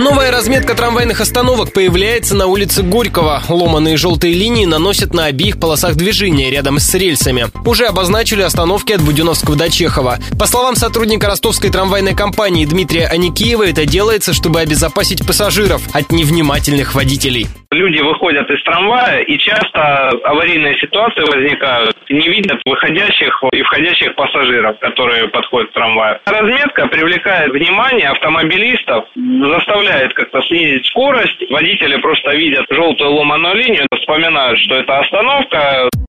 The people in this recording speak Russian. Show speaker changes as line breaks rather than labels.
Новая разметка трамвайных остановок появляется на улице Горького. Ломаные желтые линии наносят на обеих полосах движения рядом с рельсами. Уже обозначили остановки от Буденовского до Чехова. По словам сотрудника ростовской трамвайной компании Дмитрия Аникеева, это делается, чтобы обезопасить пассажиров от невнимательных водителей.
Люди выходят из трамвая, и часто аварийные ситуации возникают. Не видят выходящих и входящих пассажиров, которые подходят к трамваю. Разметка привлекает внимание автомобилистов, заставляет как-то снизить скорость. Водители просто видят желтую ломаную линию, вспоминают, что это остановка.